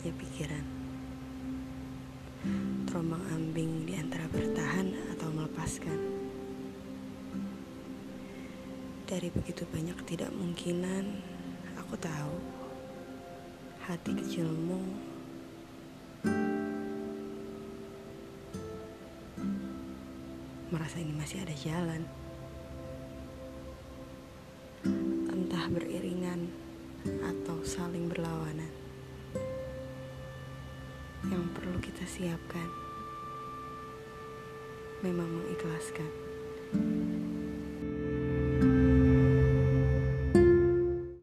sulitnya pikiran. Terombang ambing di antara bertahan atau melepaskan. Dari begitu banyak ketidakmungkinan, aku tahu hati kecilmu merasa ini masih ada jalan. Saling berlawanan. Yang perlu kita siapkan memang mengikhlaskan.